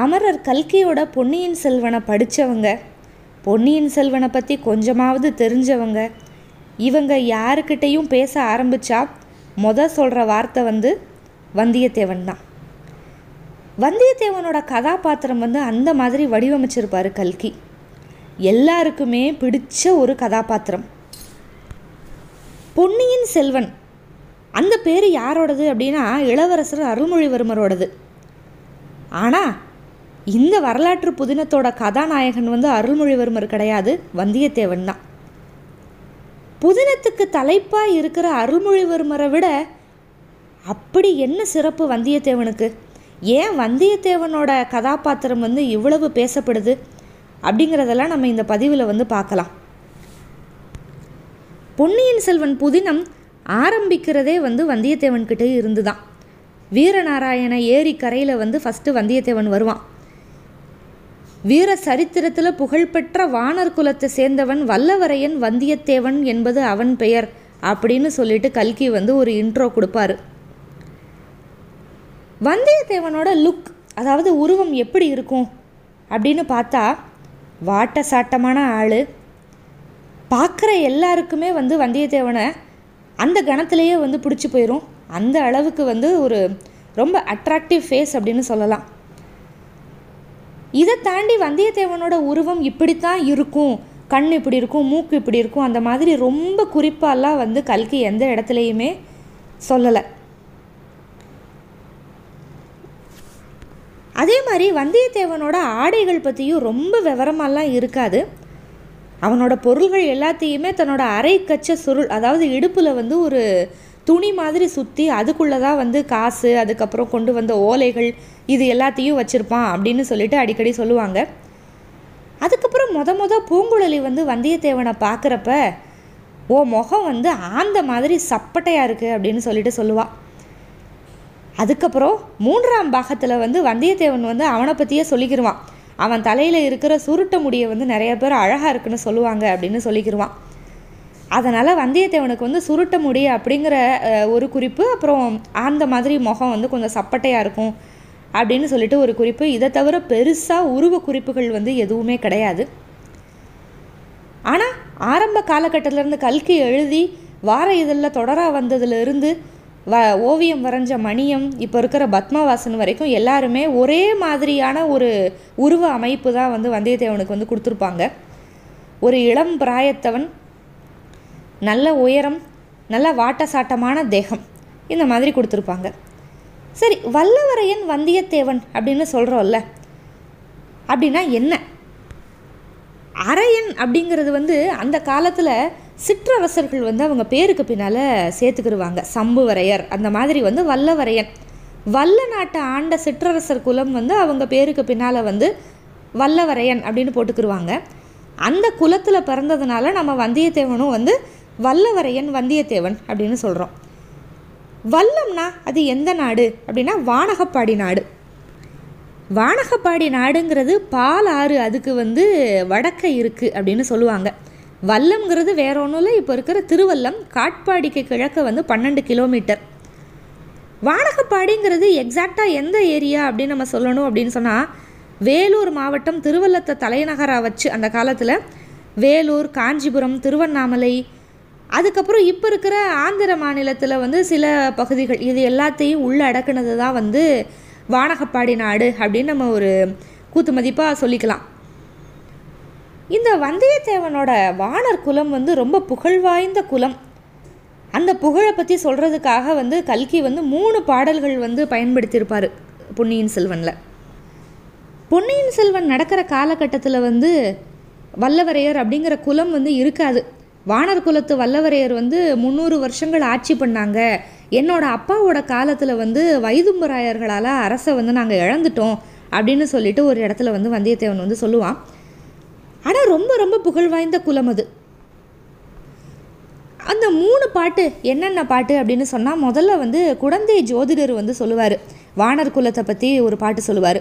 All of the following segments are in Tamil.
அமரர் கல்கியோட பொன்னியின் செல்வனை படித்தவங்க பொன்னியின் செல்வனை பற்றி கொஞ்சமாவது தெரிஞ்சவங்க இவங்க யாருக்கிட்டேயும் பேச ஆரம்பித்தா மொத சொல்கிற வார்த்தை வந்து வந்தியத்தேவன் தான். வந்தியத்தேவனோட கதாபாத்திரம் வந்து அந்த மாதிரி வடிவமைச்சிருப்பார் கல்கி. எல்லாருக்குமே பிடிச்ச ஒரு கதாபாத்திரம். பொன்னியின் செல்வன். அந்த பேர் யாரோடது அப்படின்னா இளவரசர் அருள்மொழிவர்மரோடது. ஆனால் இந்த வரலாற்று புதினத்தோட கதாநாயகன் வந்து அருள்மொழிவர்மர் கிடையாது வந்தியத்தேவன் தான். புதினத்துக்கு தலைப்பாக இருக்கிற அருள்மொழிவர்மரை விட அப்படி என்ன சிறப்பு வந்தியத்தேவனுக்கு? ஏன் வந்தியத்தேவனோட கதாபாத்திரம் வந்து இவ்வளவு பேசப்படுது? அப்படிங்கிறதெல்லாம் நம்ம இந்த பதிவில் வந்து பார்க்கலாம். பொன்னியின் செல்வன் புதினம் ஆரம்பிக்கிறதே வந்து வந்தியத்தேவன்கிட்டே இருந்து தான் வீரநாராயண ஏரி கரையில் வந்து ஃபஸ்ட்டு வந்தியத்தேவன் வருவான். வீர சரித்திரத்தில் புகழ்பெற்ற வானர் குலத்தை சேர்ந்தவன் வல்லவரையன் வந்தியத்தேவன் என்பது அவன் பெயர் அப்படின்னு சொல்லிட்டு கல்கி வந்து ஒரு இன்ட்ரோ கொடுப்பாரு. வந்தியத்தேவனோட லுக் அதாவது உருவம் எப்படி இருக்கும் அப்படின்னு பார்த்தா வாட்ட சாட்டமான ஆள். பார்க்குற எல்லாருக்குமே வந்து வந்தியத்தேவனை அந்த கணத்திலேயே வந்து பிடிச்சி போயிடும் அந்த அளவுக்கு வந்து ஒரு ரொம்ப அட்ராக்டிவ் ஃபேஸ் அப்படின்னு சொல்லலாம். இதை தாண்டி வந்தியத்தேவனோட உருவம் இப்படித்தான் இருக்கும் கண் இப்படி இருக்கும் மூக்கு இப்படி இருக்கும் அந்த மாதிரி ரொம்ப குறிப்பாலாம் வந்து கல்கி எந்த இடத்துலையுமே சொல்லலை. அதே மாதிரி வந்தியத்தேவனோட ஆடைகள் பற்றியும் ரொம்ப விவரமாலாம் இருக்காது. அவனோட பொருள்கள் எல்லாத்தையுமே தன்னோட அரை கச்ச சுருள் அதாவது இடுப்பில் வந்து ஒரு துணி மாதிரி சுற்றி அதுக்குள்ளே தான் வந்து காசு அதுக்கப்புறம் கொண்டு வந்த ஓலைகள் இது எல்லாத்தையும் வச்சுருப்பான் அப்படின்னு சொல்லிட்டு அடிக்கடி சொல்லுவாங்க. அதுக்கப்புறம் மொத மொத பூங்குழலி வந்து வந்தியத்தேவனை பார்க்குறப்ப ஓ முகம் வந்து ஆந்த மாதிரி சப்பட்டையாக இருக்குது அப்படின்னு சொல்லிட்டு சொல்லுவாள் அதுக்கப்புறம் மூன்றாம் பாகத்தில் வந்து வந்தியத்தேவன் வந்து அவனை பற்றியே சொல்லிக்கிருவான். அவன் தலையில் இருக்கிற சுருட்ட முடியை வந்து நிறைய பேர் அழகாக இருக்குன்னு சொல்லுவாங்க அப்படின்னு சொல்லிக்கிருவான். அதனால் வந்தியத்தேவனுக்கு வந்து சுருட்ட முடி அப்படிங்கிற ஒரு குறிப்பு அப்புறம் அந்த மாதிரி முகம் வந்து கொஞ்சம் சப்பட்டையாக இருக்கும் அப்படின்னு சொல்லிட்டு ஒரு குறிப்பு. இதை தவிர பெருசாக உருவ குறிப்புகள் வந்து எதுவுமே கிடையாது. ஆனால் ஆரம்ப காலகட்டத்திலேருந்து கல்கி எழுதி வார இதழில் தொடராக வந்ததுலேருந்து வ ஓவியம் வரைஞ்ச மணியம் இப்போ இருக்கிற பத்மவாசன் வரைக்கும் எல்லாருமே ஒரே மாதிரியான ஒரு உருவ அமைப்பு தான் வந்து வந்தியத்தேவனுக்கு வந்து கொடுத்துருப்பாங்க. ஒரு இளம் பிராயத்தவன் நல்ல உயரம் நல்ல வாட்டசாட்டமான தேகம். இந்த மாதிரி கொடுத்துருப்பாங்க. சரி வல்லவரையன் வந்தியத்தேவன் அப்படின்னு சொல்கிறோம்ல அப்படின்னா என்ன? அரையன் அப்படிங்கிறது வந்து அந்த காலத்தில் சிற்றரசர்கள் வந்து அவங்க பேருக்கு பின்னால் சேர்த்துக்கிடுவாங்க சம்புவரையர் அந்த மாதிரி வந்து வல்லவரையன். வல்ல நாட்டை ஆண்ட சிற்றரசர் குலம் வந்து அவங்க பேருக்கு பின்னால் வந்து வல்லவரையன் அப்படின்னு போட்டுக்கிடுவாங்க அந்த குலத்தில் பிறந்ததுனால நம்ம வந்தியத்தேவனும் வந்து வல்லவரையன் வந்தியத்தேவன் அப்படின்னு சொல்கிறோம் வல்லம்னா அது எந்த நாடு? அப்படின்னா வானகப்பாடி நாடு. வானகப்பாடி நாடுங்கிறது பால் ஆறு அதுக்கு வந்து வடக்க இருக்குது அப்படின்னு சொல்லுவாங்க. வல்லம்ங்கிறது வேற ஒன்றும் இல்லை இப்போ இருக்கிற திருவல்லம் காட்பாடிக்கு கிழக்க வந்து பன்னெண்டு கிலோமீட்டர். வானகப்பாடிங்கிறது எக்ஸாக்டாக எந்த ஏரியா அப்படின்னு நம்ம சொல்லணும் அப்படின்னு சொன்னால் வேலூர் மாவட்டம் திருவல்லத்தை தலைநகராக வச்சு அந்த காலத்தில் வேலூர் காஞ்சிபுரம் திருவண்ணாமலை அதுக்கப்புறம் இப்போ இருக்கிற ஆந்திர மாநிலத்தில் வந்து சில பகுதிகள் இது எல்லாத்தையும் உள்ள அடக்குனது தான் வந்து வானகப்பாடி நாடு அப்படின்னு நம்ம ஒரு கூத்து மதிப்பாக சொல்லிக்கலாம். இந்த வந்தியத்தேவனோட வானர் குலம் வந்து ரொம்ப புகழ்வாய்ந்த குலம். அந்த புகழை பற்றி சொல்கிறதுக்காக வந்து கல்கி வந்து மூணு பாடல்கள் வந்து பயன்படுத்தியிருப்பார் பொன்னியின் செல்வனில். பொன்னியின் செல்வன் நடக்கிற காலகட்டத்தில் வந்து வல்லவரையர் அப்படிங்கிற குலம் வந்து இருக்காது. வானர் குலத்து வல்லவரையர் வந்து முந்நூறு வருஷங்கள் ஆட்சி பண்ணாங்க. என்னோட அப்பாவோட காலத்தில் வந்து வைதும்பராயர்களால் அரசை வந்து நாங்கள் இழந்துட்டோம் அப்படின்னு சொல்லிட்டு ஒரு இடத்துல வந்து வந்தியத்தேவன் வந்து சொல்லுவான். ஆனால் ரொம்ப ரொம்ப புகழ் வாய்ந்த குலம் அது. அந்த மூணு பாட்டு என்னென்ன பாட்டு அப்படின்னு சொன்னால் முதல்ல வந்து குழந்தை ஜோதிடர் வந்து சொல்லுவார். வானர் குலத்தை பற்றி ஒரு பாட்டு சொல்லுவார்.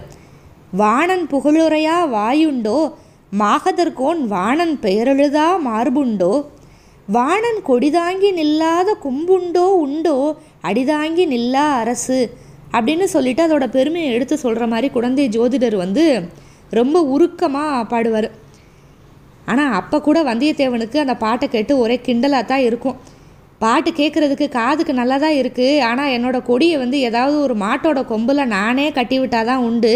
வாணன் புகழுரையா வாயுண்டோ மாகதர்கோன் வாணன் பெயரெழுதா மார்புண்டோ? வாணன் கொடிதாங்கி நில்லாத கும்புண்டோ உண்டோ? அடிதாங்கி நில்லா அரசு. அப்படின்னு சொல்லிட்டு அதோட பெருமையை எடுத்து சொல்கிற மாதிரி குழந்தை ஜோதிடர் வந்து ரொம்ப உருக்கமாக பாடுவார். ஆனால் அப்போ கூட வந்தியத்தேவனுக்கு அந்த பாட்டை கேட்டு ஒரே கிண்டலாக தான் இருக்கும். பாட்டு கேட்குறதுக்கு காதுக்கு நல்லா தான் இருக்குது ஆனால் என்னோடய கொடியை வந்து ஏதாவது ஒரு மாட்டோட கொம்பில் நானே கட்டி விட்டால் தான் உண்டு.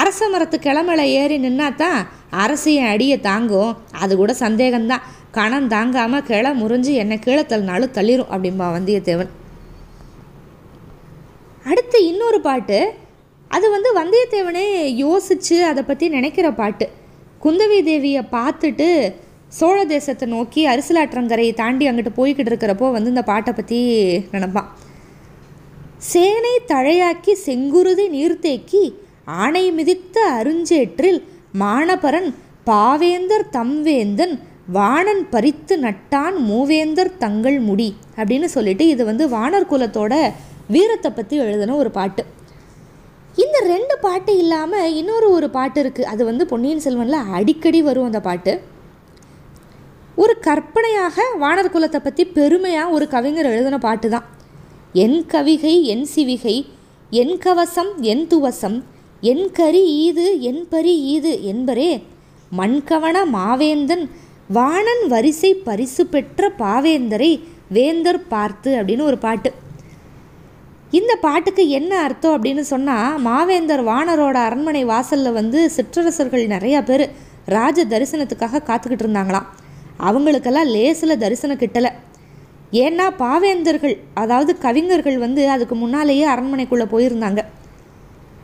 அரச மரத்து கிளமல ஏறி நின்னா தான் அரசியன் அடியை தாங்கும். அது கூட சந்தேகம்தான். கணம் தாங்காமல் கிளை முறிஞ்சு என்னை கீழே தள்ளினாலும் தள்ளிரும் அப்படிம்பா வந்தியத்தேவன். அடுத்து இன்னொரு பாட்டு. அது வந்து வந்தியத்தேவனே யோசித்து அதை பற்றி நினைக்கிற பாட்டு. குந்தவி தேவியை பார்த்துட்டு சோழ தேசத்தை நோக்கி அரிசலாற்றங்கரையை தாண்டி அங்கிட்டு போய்கிட்டு இருக்கிறப்போ வந்து இந்த பாட்டை பற்றி நினப்பான். சேனை தழையாக்கி செங்குருதி நீர்த்தேக்கி ஆணை மிதித்த அருஞ்சேற்றில் மானபரன் பாவேந்தர் தம்வேந்தன் வாணன் பறித்து நட்டான் மூவேந்தர் தங்கள் முடி அப்படின்னு சொல்லிட்டு இது வந்து வானர் குலத்தோட வீரத்தை பற்றி எழுதின ஒரு பாட்டு. இந்த ரெண்டு பாட்டு இல்லாமல் இன்னொரு ஒரு பாட்டு இருக்குது அது வந்து பொன்னியின் செல்வனில் அடிக்கடி வரும் அந்த பாட்டு. ஒரு கற்பனையாக வானர் குலத்தை பற்றி பெருமையாக ஒரு கவிஞர் எழுதின பாட்டு தான் என் கவிகை என் சிவிகை என் கவசம் என் துவசம் என் கரி ஈது என் பரி ஈது என்பரே மண்கவன மாவேந்தன் வாணன் வரிசை பரிசு பெற்ற பாவேந்தரை வேந்தர் பார்த்து அப்படின்னு ஒரு பாட்டு. இந்த பாட்டுக்கு என்ன அர்த்தம் அப்படின்னு சொன்னால் மாவேந்தர் வானரோட அரண்மனை வாசலில் வந்து சிற்றரசர்கள் நிறையா பேர் ராஜ தரிசனத்துக்காக காத்துக்கிட்டு இருந்தாங்களாம். அவங்களுக்கெல்லாம் லேசில் தரிசனம் கிட்டலை. ஏன்னா பாவேந்தர்கள் அதாவது கவிஞர்கள் வந்து அதுக்கு முன்னாலேயே அரண்மனைக்குள்ளே போயிருந்தாங்க.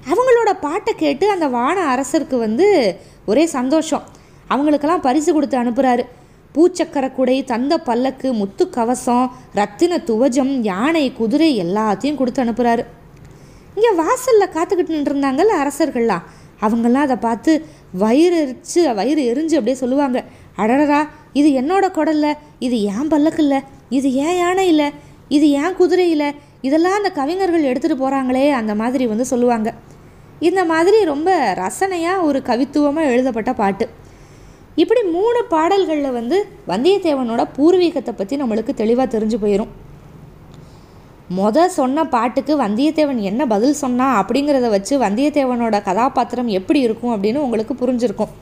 அவங்களோட பாட்டை கேட்டு அந்த வான அரசருக்கு வந்து ஒரே சந்தோஷம். அவங்களுக்கெல்லாம் பரிசு கொடுத்து அனுப்புகிறாரு பூச்சக்கர குடை தந்த பல்லக்கு முத்து கவசம் ரத்தின துவஜம் யானை குதிரை எல்லாத்தையும் கொடுத்து அனுப்புகிறாரு இங்கே வாசலில் காத்துக்கிட்டு நின்றுருந்தாங்கல்ல அரசர்கள்லாம். அவங்கெல்லாம் அதை பார்த்து வயிறு எரிச்சு வயிறு எரிஞ்சு அப்படியே சொல்லுவாங்க. அடடரா இது என்னோட குடல்ல இது ஏன் பல்லக்கு இல்லை இது ஏன் யானை இல்லை இது ஏன் குதிரை இல்லை இதெல்லாம் அந்த கவிஞர்கள் எடுத்துகிட்டு போகிறாங்களே அந்த மாதிரி வந்து சொல்லுவாங்க. இந்த மாதிரி ரொம்ப ரசனையாக ஒரு கவித்துவமாக எழுதப்பட்ட பாட்டு. இப்படி மூணு பாடல்களில் வந்து வந்தியத்தேவனோட பூர்வீகத்தை பற்றி நம்மளுக்கு தெளிவாக தெரிஞ்சு போயிடும் மொத சொன்ன பாட்டுக்கு வந்தியத்தேவன் என்ன பதில் சொன்னா அப்படிங்கிறத வச்சு வந்தியத்தேவனோட கதாபாத்திரம் எப்படி இருக்கும் அப்படின்னு உங்களுக்கு புரிஞ்சிருக்கும்.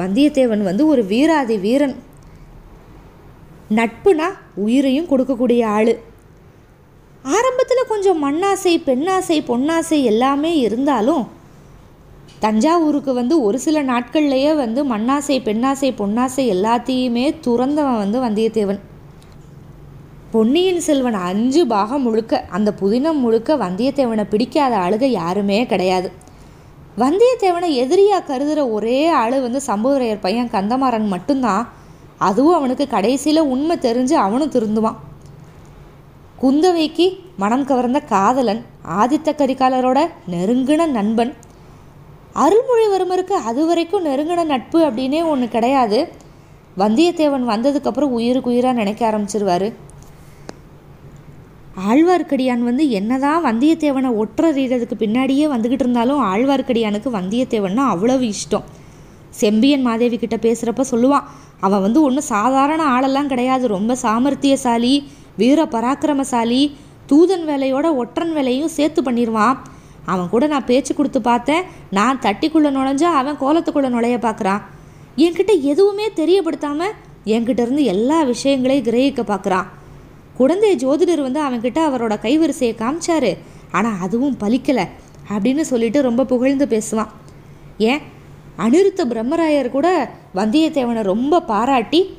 வந்தியத்தேவன் வந்து ஒரு வீராதி வீரன். நட்புனா உயிரையும் கொடுக்கக்கூடிய ஆள். ஆரம்பத்தில் கொஞ்சம் மண்ணாசை பெண்ணாசை பொன்னாசை எல்லாமே இருந்தாலும் தஞ்சாவூருக்கு வந்து ஒரு சில நாட்கள்லேயே வந்து மண்ணாசை பெண்ணாசை பொன்னாசை எல்லாத்தையுமே துறந்தவன் வந்து வந்தியத்தேவன். பொன்னியின் செல்வன் அஞ்சு பாகம் முழுக்க அந்த புதினம் முழுக்க வந்தியத்தேவனை பிடிக்காத ஆளுக யாருமே கிடையாது. வந்தியத்தேவனை எதிரியாக கருதுகிற ஒரே ஆள் வந்து சம்புவரையர் பையன் கந்தமாறன் மட்டும்தான். அதுவும் அவனுக்கு கடைசியில் உண்மை தெரிஞ்சு அவனும் திருந்துவான். குந்தவைக்கு மனம் கவர்ந்த காதலன் ஆதித்த கரிகாலரோட நெருங்கின நண்பன். அருள்மொழிவர்மருக்கு அது வரைக்கும் நெருங்கின நட்பு அப்படின்னே ஒன்று கிடையாது. வந்தியத்தேவன் வந்ததுக்கப்புறம் உயிருக்கு உயிராக நினைக்க ஆரம்பிச்சிருவாரு. ஆழ்வார்க்கடியான் வந்து என்னதான் வந்தியத்தேவனை ஒற்றறிகிறதுக்கு பின்னாடியே வந்துக்கிட்டு இருந்தாலும் ஆழ்வார்க்கடியானுக்கு வந்தியத்தேவன்னா அவ்வளவு இஷ்டம். செம்பியன் மாதேவி கிட்ட பேசுகிறப்ப சொல்லுவான் அவன் வந்து ஒன்றும் சாதாரண ஆளெல்லாம் கிடையாது ரொம்ப சாமர்த்தியசாலி வீர பராக்கிரமசாலி தூதன் வேலையோட ஒற்றன் வேலையும் சேர்த்து பண்ணிடுவான் அவன் கூட நான் பேச்சு கொடுத்து பார்த்தேன். நான் தட்டிக்குள்ளே நுழைஞ்சா அவன் கோலத்துக்குள்ளே நுழைய பார்க்குறான். என்கிட்ட எதுவுமே தெரியப்படுத்தாமல் என்கிட்ட இருந்து எல்லா விஷயங்களையும் கிரகிக்க பார்க்குறான். குழந்தை ஜோதிடர் வந்து அவன்கிட்ட அவரோட கைவரிசையை காமிச்சாரு. ஆனால் அதுவும் பலிக்கலை அப்படின்னு சொல்லிட்டு ரொம்ப புகழ்ந்து பேசுவான். ஏன்? அனிருத்த பிரம்மராயர் கூட வந்தியத்தேவனை ரொம்ப பாராட்டி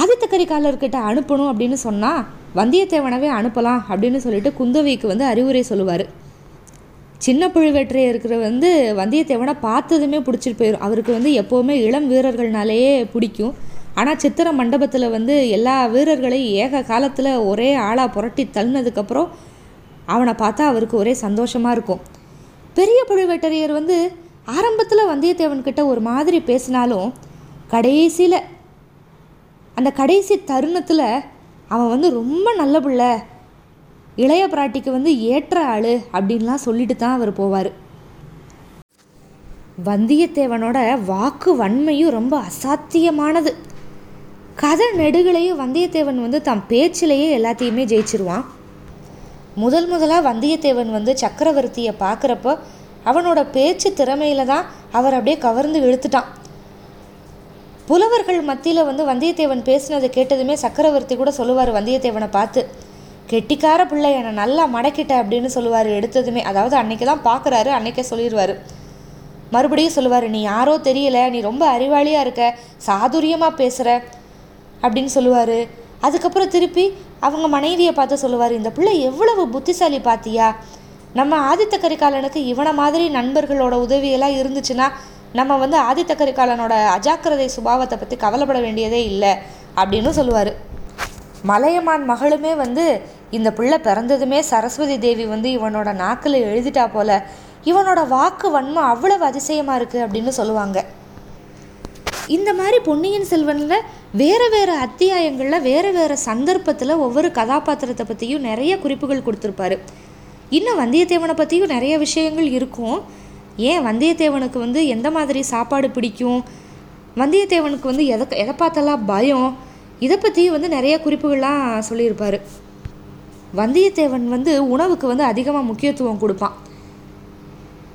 ஆதித்த கரிகாலர்கிட்ட அனுப்பணும் அப்படின்னு சொன்னால் வந்தியத்தேவனவே அனுப்பலாம் அப்படின்னு சொல்லிட்டு குந்தவைக்கு வந்து அறிவுரை சொல்லுவார். சின்ன புழுவேற்றைய இருக்கிற வந்து வந்தியத்தேவனை பார்த்ததுமே பிடிச்சிட்டு போயிடும் அவருக்கு வந்து எப்போவுமே இளம் வீரர்கள்னாலேயே பிடிக்கும். ஆனால் சித்திர மண்டபத்தில் வந்து எல்லா வீரர்களையும் ஏக காலத்தில் ஒரே ஆளாக புரட்டி தள்ளினதுக்கப்புறம் அவனை பார்த்தா அவருக்கு ஒரே சந்தோஷமாக இருக்கும். பெரிய பழுவேட்டரையர் வந்து ஆரம்பத்தில் வந்தியத்தேவன்கிட்ட ஒரு மாதிரி பேசினாலும் கடைசியில் அந்த கடைசி தருணத்தில் அவன் வந்து ரொம்ப நல்ல பிள்ளை. இளைய பிராட்டிக்கு வந்து ஏற்ற ஆள் அப்படின்லாம் சொல்லிட்டு தான் அவர் போவார். வந்தியத்தேவனோட வாக்கு வன்மையும் ரொம்ப அசாத்தியமானது. கதை நெடுகளையும் வந்தியத்தேவன் வந்து தம் பேச்சிலேயே எல்லாத்தையுமே ஜெயிச்சிருவான். முதல் முதலாக வந்தியத்தேவன் வந்து சக்கரவர்த்தியை பார்க்குறப்போ அவனோட பேச்சு திறமையில தான் அவர் அப்படியே கவர்ந்து இழுத்துட்டான். புலவர்கள் மத்தியில் வந்து வந்தியத்தேவன் பேசினதை கேட்டதுமே சக்கரவர்த்தி கூட சொல்லுவார் வந்தியத்தேவனை பார்த்து கெட்டிக்கார பிள்ளை என்னை நல்லா மடக்கிட்ட அப்படின்னு சொல்லுவார் எடுத்ததுமே. அதாவது அன்னைக்கு தான் பார்க்குறாரு அன்னைக்கே சொல்லிடுவார் மறுபடியும் சொல்லுவார் நீ யாரோ தெரியல நீ ரொம்ப அறிவாளியாக இருக்க சாதுரியமாக பேசுகிற அப்படின்னு சொல்லுவார். அதுக்கப்புறம் திருப்பி அவங்க மனைவியை பார்த்து சொல்லுவார் இந்த பிள்ளை எவ்வளவு புத்திசாலி பார்த்தியா நம்ம ஆதித்த கரிகாலனுக்கு இவனை மாதிரி நண்பர்களோட உதவியெல்லாம் இருந்துச்சுன்னா நம்ம வந்து ஆதித்த கரிகாலனோட அஜாக்கிரதை சுபாவத்தை பற்றி கவலைப்பட வேண்டியதே இல்லை அப்படின்னு சொல்லுவார். மலையமான் மகளுமே வந்து இந்த பிள்ளை பிறந்ததுமே சரஸ்வதி தேவி வந்து இவனோட நாக்கில் எழுதிட்டா போல இவனோட வாக்கு வன்மம் அவ்வளவு அதிசயமாக இருக்குது அப்படின்னு சொல்லுவாங்க. இந்த மாதிரி பொன்னியின் செல்வனில் வேறு வேறு அத்தியாயங்களில் வேறு வேறு சந்தர்ப்பத்தில் ஒவ்வொரு கதாபாத்திரத்தை பற்றியும் நிறைய குறிப்புகள் கொடுத்துருப்பாரு. இன்னும் வந்தியத்தேவனை பற்றியும் நிறைய விஷயங்கள் இருக்கும். ஏன் வந்தியத்தேவனுக்கு வந்து எந்த மாதிரி சாப்பாடு பிடிக்கும்? வந்தியத்தேவனுக்கு வந்து எதை எதை பார்த்தெல்லாம் பயம்? இதை பற்றி வந்து நிறைய குறிப்புகள்லாம் சொல்லியிருப்பார். வந்தியத்தேவன் வந்து உணவுக்கு வந்து அதிகமாக முக்கியத்துவம் கொடுப்பான்.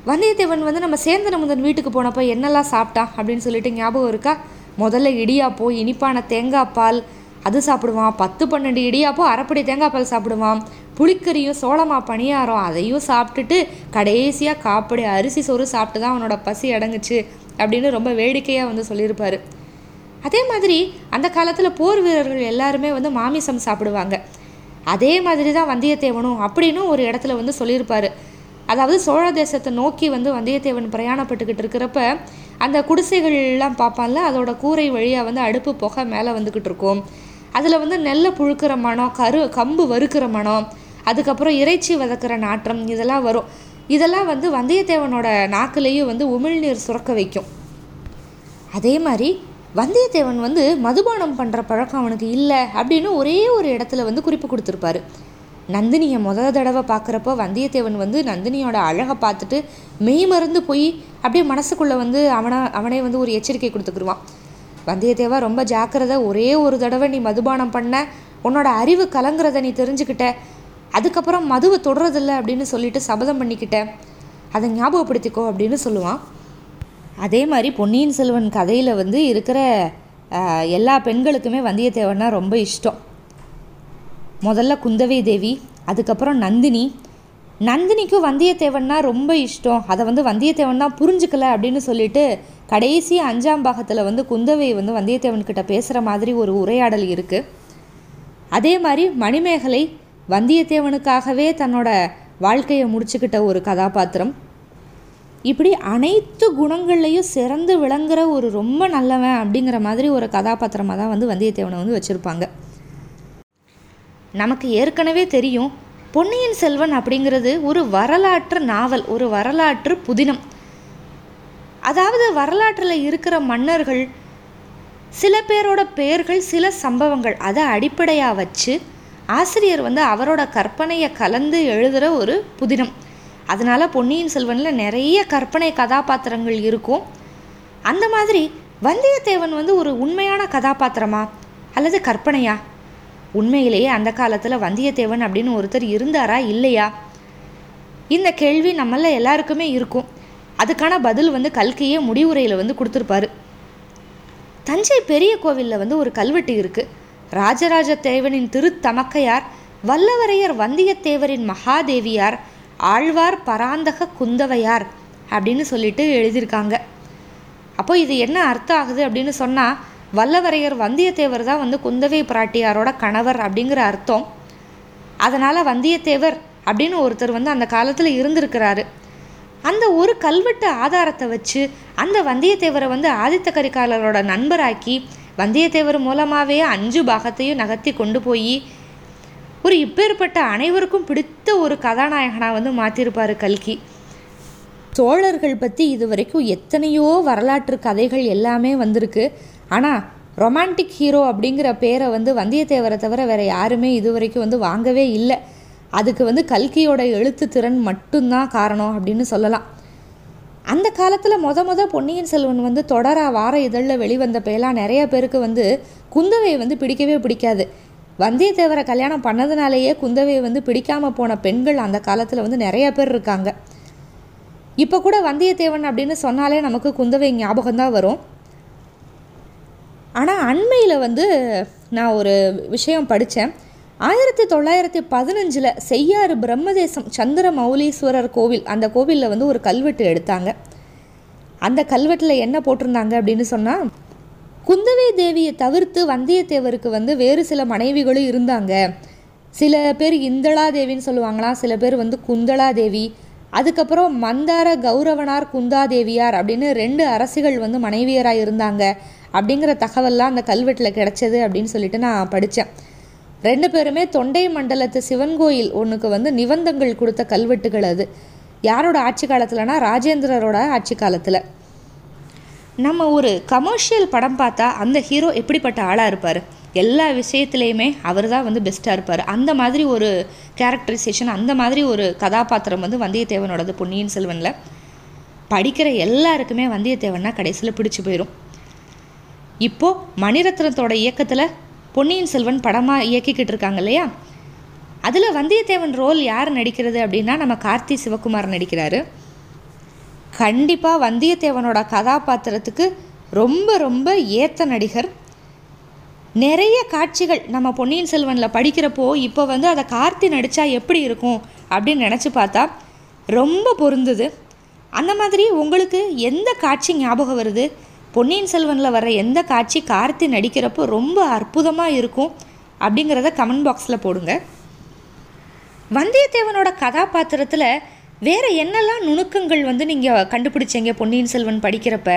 வந்தியத்தேவன் வந்து நம்ம சேந்தன முதன் வீட்டுக்கு போனப்போ என்னெல்லாம் சாப்பிட்டான் அப்படின்னு சொல்லிட்டு ஞாபகம் இருக்கா? முதல்ல இடியாப்போ இனிப்பான தேங்காய் பால் அது சாப்பிடுவான். பத்து பன்னெண்டு இடியாப்போ அரைப்படி தேங்காய் பால் சாப்பிடுவான். புளிக்கறியும் சோளமா பணியாரம் அதையும் சாப்பிட்டுட்டு கடைசியாக காப்படி அரிசி சோறு சாப்பிட்டு தான் அவனோட பசி அடங்குச்சு அப்படின்னு ரொம்ப வேடிக்கையாக வந்து சொல்லியிருப்பார். அதே மாதிரி அந்த காலத்தில் போர் வீரர்கள் எல்லாருமே வந்து மாமிசம் சாப்பிடுவாங்க. அதே மாதிரி தான் வந்தியத்தேவனும் அப்படின்னு ஒரு இடத்துல வந்து சொல்லியிருப்பார். அதாவது சோழ தேசத்தை நோக்கி வந்து வந்தியத்தேவன் பிரயாணப்பட்டுக்கிட்டு இருக்கிறப்ப அந்த குடிசைகள்லாம் பார்ப்பான்ல அதோட கூரை வழியாக வந்து அடுப்பு புகை மேலே வந்துக்கிட்டு இருக்கும். அதில் வந்து நெல்லை புழுக்கிற மனம் கரு கம்பு வறுக்கிற மனம் அதுக்கப்புறம் இறைச்சி வதக்கிற நாற்றம் இதெல்லாம் வரும். இதெல்லாம் வந்து வந்தியத்தேவனோட நாக்குலேயும் வந்து உமிழ்நீர் சுரக்க வைக்கும். அதே மாதிரி வந்தியத்தேவன் வந்து மதுபானம் பண்ணுற பழக்கம் அவனுக்கு இல்லை அப்படின்னு ஒரே ஒரு இடத்துல வந்து குறிப்பு கொடுத்துருப்பாரு. நந்தினியை முத தடவை பார்க்குறப்போ வந்தியத்தேவன் வந்து நந்தினியோட அழகை பார்த்துட்டு மெய் மறந்து போய் அப்படியே மனசுக்குள்ளே வந்து அவனை அவனே வந்து ஒரு எச்சரிக்கை கொடுத்துக்குருவான். வந்தியத்தேவா ரொம்ப ஜாக்கிரதை ஒரே ஒரு தடவை நீ மதுபானம் பண்ண. உன்னோட அறிவு கலங்குறத நீ தெரிஞ்சுக்கிட்ட. அதுக்கப்புறம் மதுவை தொடரதில்லை அப்படின்னு சொல்லிட்டு சபதம் பண்ணிக்கிட்டேன் அதை ஞாபகப்படுத்திக்கோ அப்படின்னு சொல்லுவான். அதே மாதிரி பொன்னியின் செல்வன் கதையில் வந்து இருக்கிற எல்லா பெண்களுக்குமே வந்தியத்தேவன்னா ரொம்ப இஷ்டம். முதல்ல குந்தவை தேவி அதுக்கப்புறம் நந்தினி. நந்தினிக்கும் வந்தியத்தேவன்னா ரொம்ப இஷ்டம். அதை வந்து வந்தியத்தேவன் தான் புரிஞ்சுக்கல அப்படின்னு சொல்லிட்டு கடைசி அஞ்சாம் பாகத்தில் வந்து குந்தவை வந்து வந்தியத்தேவன்கிட்ட பேசுகிற மாதிரி ஒரு உரையாடல் இருக்குது அதே மாதிரி மணிமேகலை வந்தியத்தேவனுக்காகவே தன்னோட வாழ்க்கையை முடிச்சுக்கிட்ட ஒரு கதாபாத்திரம். இப்படி அனைத்து குணங்கள்லையும் சிறந்து விளங்குற ஒரு ரொம்ப நல்லவன் அப்படிங்கிற மாதிரி ஒரு கதாபாத்திரமாக தான் வந்து வந்தியத்தேவனை வந்து வச்சுருப்பாங்க. நமக்கு ஏற்கனவே தெரியும் பொன்னியின் செல்வன் அப்படிங்கிறது ஒரு வரலாற்று நாவல் ஒரு வரலாற்று புதினம். அதாவது வரலாற்றில் இருக்கிற மன்னர்கள் சில பேரோட பெயர்கள் சில சம்பவங்கள் அதை அடிப்படையாக வச்சு ஆசிரியர் வந்து அவரோட கற்பனையை கலந்து எழுதுகிற ஒரு புதினம். அதனால் பொன்னியின் செல்வனில் நிறைய கற்பனை கதாபாத்திரங்கள் இருக்கும். அந்த மாதிரி வந்தியத்தேவன் வந்து ஒரு உண்மையான கதாபாத்திரமா? அல்லது கற்பனையா? உண்மையிலேயே அந்த காலத்தில் வந்தியத்தேவன் அப்படின்னு ஒருத்தர் இருந்தாரா இல்லையா? இந்த கேள்வி நம்மள எல்லாருக்குமே இருக்கும். அதுக்கான பதில் வந்து கல்கையே முடிவுரையில் வந்து கொடுத்துருப்பாரு. தஞ்சை பெரிய கோவிலில் வந்து ஒரு கல்வெட்டு இருக்குது ராஜராஜ தேவனின் திருத்தமக்கையார் வல்லவரையர் வந்தியத்தேவரின் மகாதேவியார் ஆழ்வார் பராந்தக குந்தவையார் அப்படின்னு சொல்லிட்டு எழுதியிருக்காங்க. அப்போ இது என்ன அர்த்தம் ஆகுது அப்படின்னு சொன்னால் வல்லவரையர் வந்தியத்தேவர் தான் வந்து குந்தவை பிராட்டியாரோட கணவர் அப்படிங்கிற அர்த்தம். அதனால் வந்தியத்தேவர் அப்படின்னு ஒருத்தர் வந்து அந்த காலத்தில் இருந்திருக்கிறாரு. அந்த ஒரு கல்வெட்டு ஆதாரத்தை வச்சு அந்த வந்தியத்தேவரை வந்து ஆதித்த கரிகாலரோட நண்பராக்கி வந்தியத்தேவர் மூலமாகவே அஞ்சு பாகத்தையும் நகர்த்தி கொண்டு போய் ஒரு இப்பேற்பட்ட அனைவருக்கும் பிடித்த ஒரு கதாநாயகனாக வந்து மாற்றிருப்பார் கல்கி. சோழர்கள் பற்றி இது வரைக்கும் எத்தனையோ வரலாற்று கதைகள் எல்லாமே வந்திருக்கு. ஆனால் ரொமான்டிக் ஹீரோ அப்படிங்கிற பேரை வந்து வந்தியத்தேவரை தவிர வேறு யாருமே இது வரைக்கும் வந்து வாங்கவே இல்லை. அதுக்கு வந்து கல்கியோட எழுத்து திறன் மட்டும்தான் காரணம் அப்படின்னு சொல்லலாம். அந்த காலத்தில் மொத மொத பொன்னியின் செல்வன் வந்து தொடரா வார இதழில் வெளிவந்த பேலாம் நிறைய பேருக்கு வந்து குந்தவையை வந்து பிடிக்கவே பிடிக்காது. வந்தியத்தேவரை கல்யாணம் பண்ணதுனாலேயே குந்தவையை வந்து பிடிக்காமல் போன பெண்கள் அந்த காலத்தில் வந்து நிறைய பேர் இருக்காங்க. இப்போ கூட வந்தியத்தேவன் அப்படின்னு சொன்னாலே நமக்கு குந்தவை ஞாபகம் தான் வரும். ஆனால் அண்மையில் வந்து நான் ஒரு விஷயம் படித்தேன் ஆயிரத்தி தொள்ளாயிரத்தி பதினஞ்சில் செய்யாறு பிரம்மதேசம் சந்திர மௌலீஸ்வரர் கோவில் அந்த கோவிலில் வந்து ஒரு கல்வெட்டு எடுத்தாங்க. அந்த கல்வெட்டில் என்ன போட்டிருந்தாங்க அப்படின்னு சொன்னால் குந்தவை தேவியை தவிர்த்து வந்தியத்தேவருக்கு வந்து வேறு சில மனைவிகளும் இருந்தாங்க. சில பேர் இந்தளா தேவின்னு சொல்லுவாங்களாம் சில பேர் வந்து குந்தளா தேவி அதுக்கப்புறம் மந்தார கௌரவனார் குந்தாதேவியார் அப்படின்னு ரெண்டு அரசிகள் வந்து மனைவியராக இருந்தாங்க. அப்படிங்கிற தகவல்லாம் அந்த கல்வெட்டில் கிடைச்சது அப்படின்னு சொல்லிட்டு நான் படித்தேன் ரெண்டு பேருமே தொண்டை மண்டலத்து சிவன் கோயில் ஒன்றுக்கு வந்து நிபந்தங்கள் கொடுத்த கல்வெட்டுகள் அது. யாரோட ஆட்சி காலத்தில்னா ராஜேந்திரரோட ஆட்சி காலத்தில். நம்ம ஒரு கமர்ஷியல் படம் பார்த்தா அந்த ஹீரோ எப்படிப்பட்ட ஆளாக இருப்பார்? எல்லா விஷயத்துலேயுமே அவர் தான் வந்து பெஸ்ட்டாக இருப்பார். அந்த மாதிரி ஒரு கேரக்டரைசேஷன் அந்த மாதிரி ஒரு கதாபாத்திரம் வந்து வந்தியத்தேவனோடது பொன்னியின் செல்வனில். படிக்கிற எல்லாருக்குமே வந்தியத்தேவன்னா கடைசியில் பிடிச்சி போயிடும் இப்போது மணிரத்னத்தோட இயக்கத்தில் பொன்னியின் செல்வன் படமாக இயக்கிக்கிட்டு இருக்காங்க இல்லையா? அதில் வந்தியத்தேவன் ரோல் யார் நடிக்கிறது அப்படின்னா நம்ம கார்த்தி சிவகுமார் நடிக்கிறாரு. கண்டிப்பாக வந்தியத்தேவனோட கதாபாத்திரத்துக்கு ரொம்ப ரொம்ப ஏற்ற நடிகர். நிறைய காட்சிகள் நம்ம பொன்னியின் செல்வனில் படிக்கிறப்போ இப்போ வந்து அதை கார்த்தி நடித்தா எப்படி இருக்கும் அப்படின்னு நினச்சி பார்த்தா ரொம்ப பொருந்துது. அந்த மாதிரி உங்களுக்கு எந்த காட்சி ஞாபகம் வருது? பொன்னியின் செல்வனில் வர எந்த காட்சி கார்த்தி நடிக்கிறப்போ ரொம்ப அற்புதமாக இருக்கும் அப்படிங்கிறத கமெண்ட் பாக்ஸில் போடுங்க. வந்தியத்தேவனோட கதாபாத்திரத்தில் வேறு என்னெல்லாம் நுணுக்கங்கள் வந்து நீங்கள் கண்டுபிடிச்சீங்க பொன்னியின் செல்வன் படிக்கிறப்ப?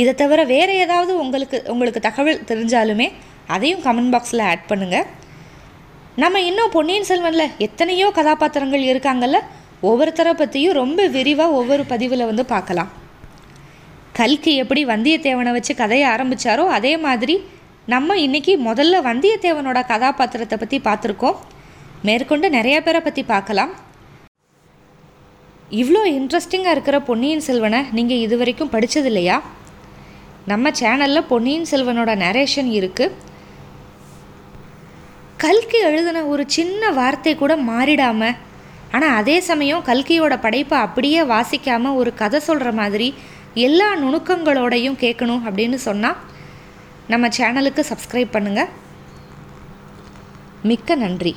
இதை தவிர வேறு ஏதாவது உங்களுக்கு உங்களுக்கு தகவல் தெரிஞ்சாலுமே அதையும் கமெண்ட் பாக்ஸில் ஆட் பண்ணுங்கள் நம்ம இன்னும் பொன்னியின் செல்வனில் எத்தனையோ கதாபாத்திரங்கள் இருக்காங்கல்ல? ஒவ்வொருத்தரை பற்றியும் ரொம்ப விரிவாக ஒவ்வொரு பதிவில் வந்து பார்க்கலாம். கல்கி எப்படி வந்தியத்தேவனை வச்சு கதையை ஆரம்பித்தாரோ அதே மாதிரி நம்ம இன்றைக்கி முதல்ல வந்தியத்தேவனோட கதாபாத்திரத்தை பற்றி பார்த்துருக்கோம். மேற்கொண்டு நிறைய பேரை பற்றி பார்க்கலாம். இவ்வளோ இன்ட்ரெஸ்டிங்காக இருக்கிற பொன்னியின் செல்வனை நீங்கள் இது வரைக்கும் படித்தது இல்லையா நம்ம சேனலில் பொன்னியின் செல்வனோட நரேஷன் இருக்குது கல்கி எழுதின ஒரு சின்ன வார்த்தை கூட மாறிடாமல் ஆனால் அதே சமயம் கல்கியோட படைப்பை அப்படியே வாசிக்காமல் ஒரு கதை சொல்கிற மாதிரி எல்லா நுணுக்கங்களோடையும் கேட்கணும் அப்படின்னு சொன்னால் நம்ம சேனலுக்கு சப்ஸ்கிரைப் பண்ணுங்கள் மிக்க நன்றி.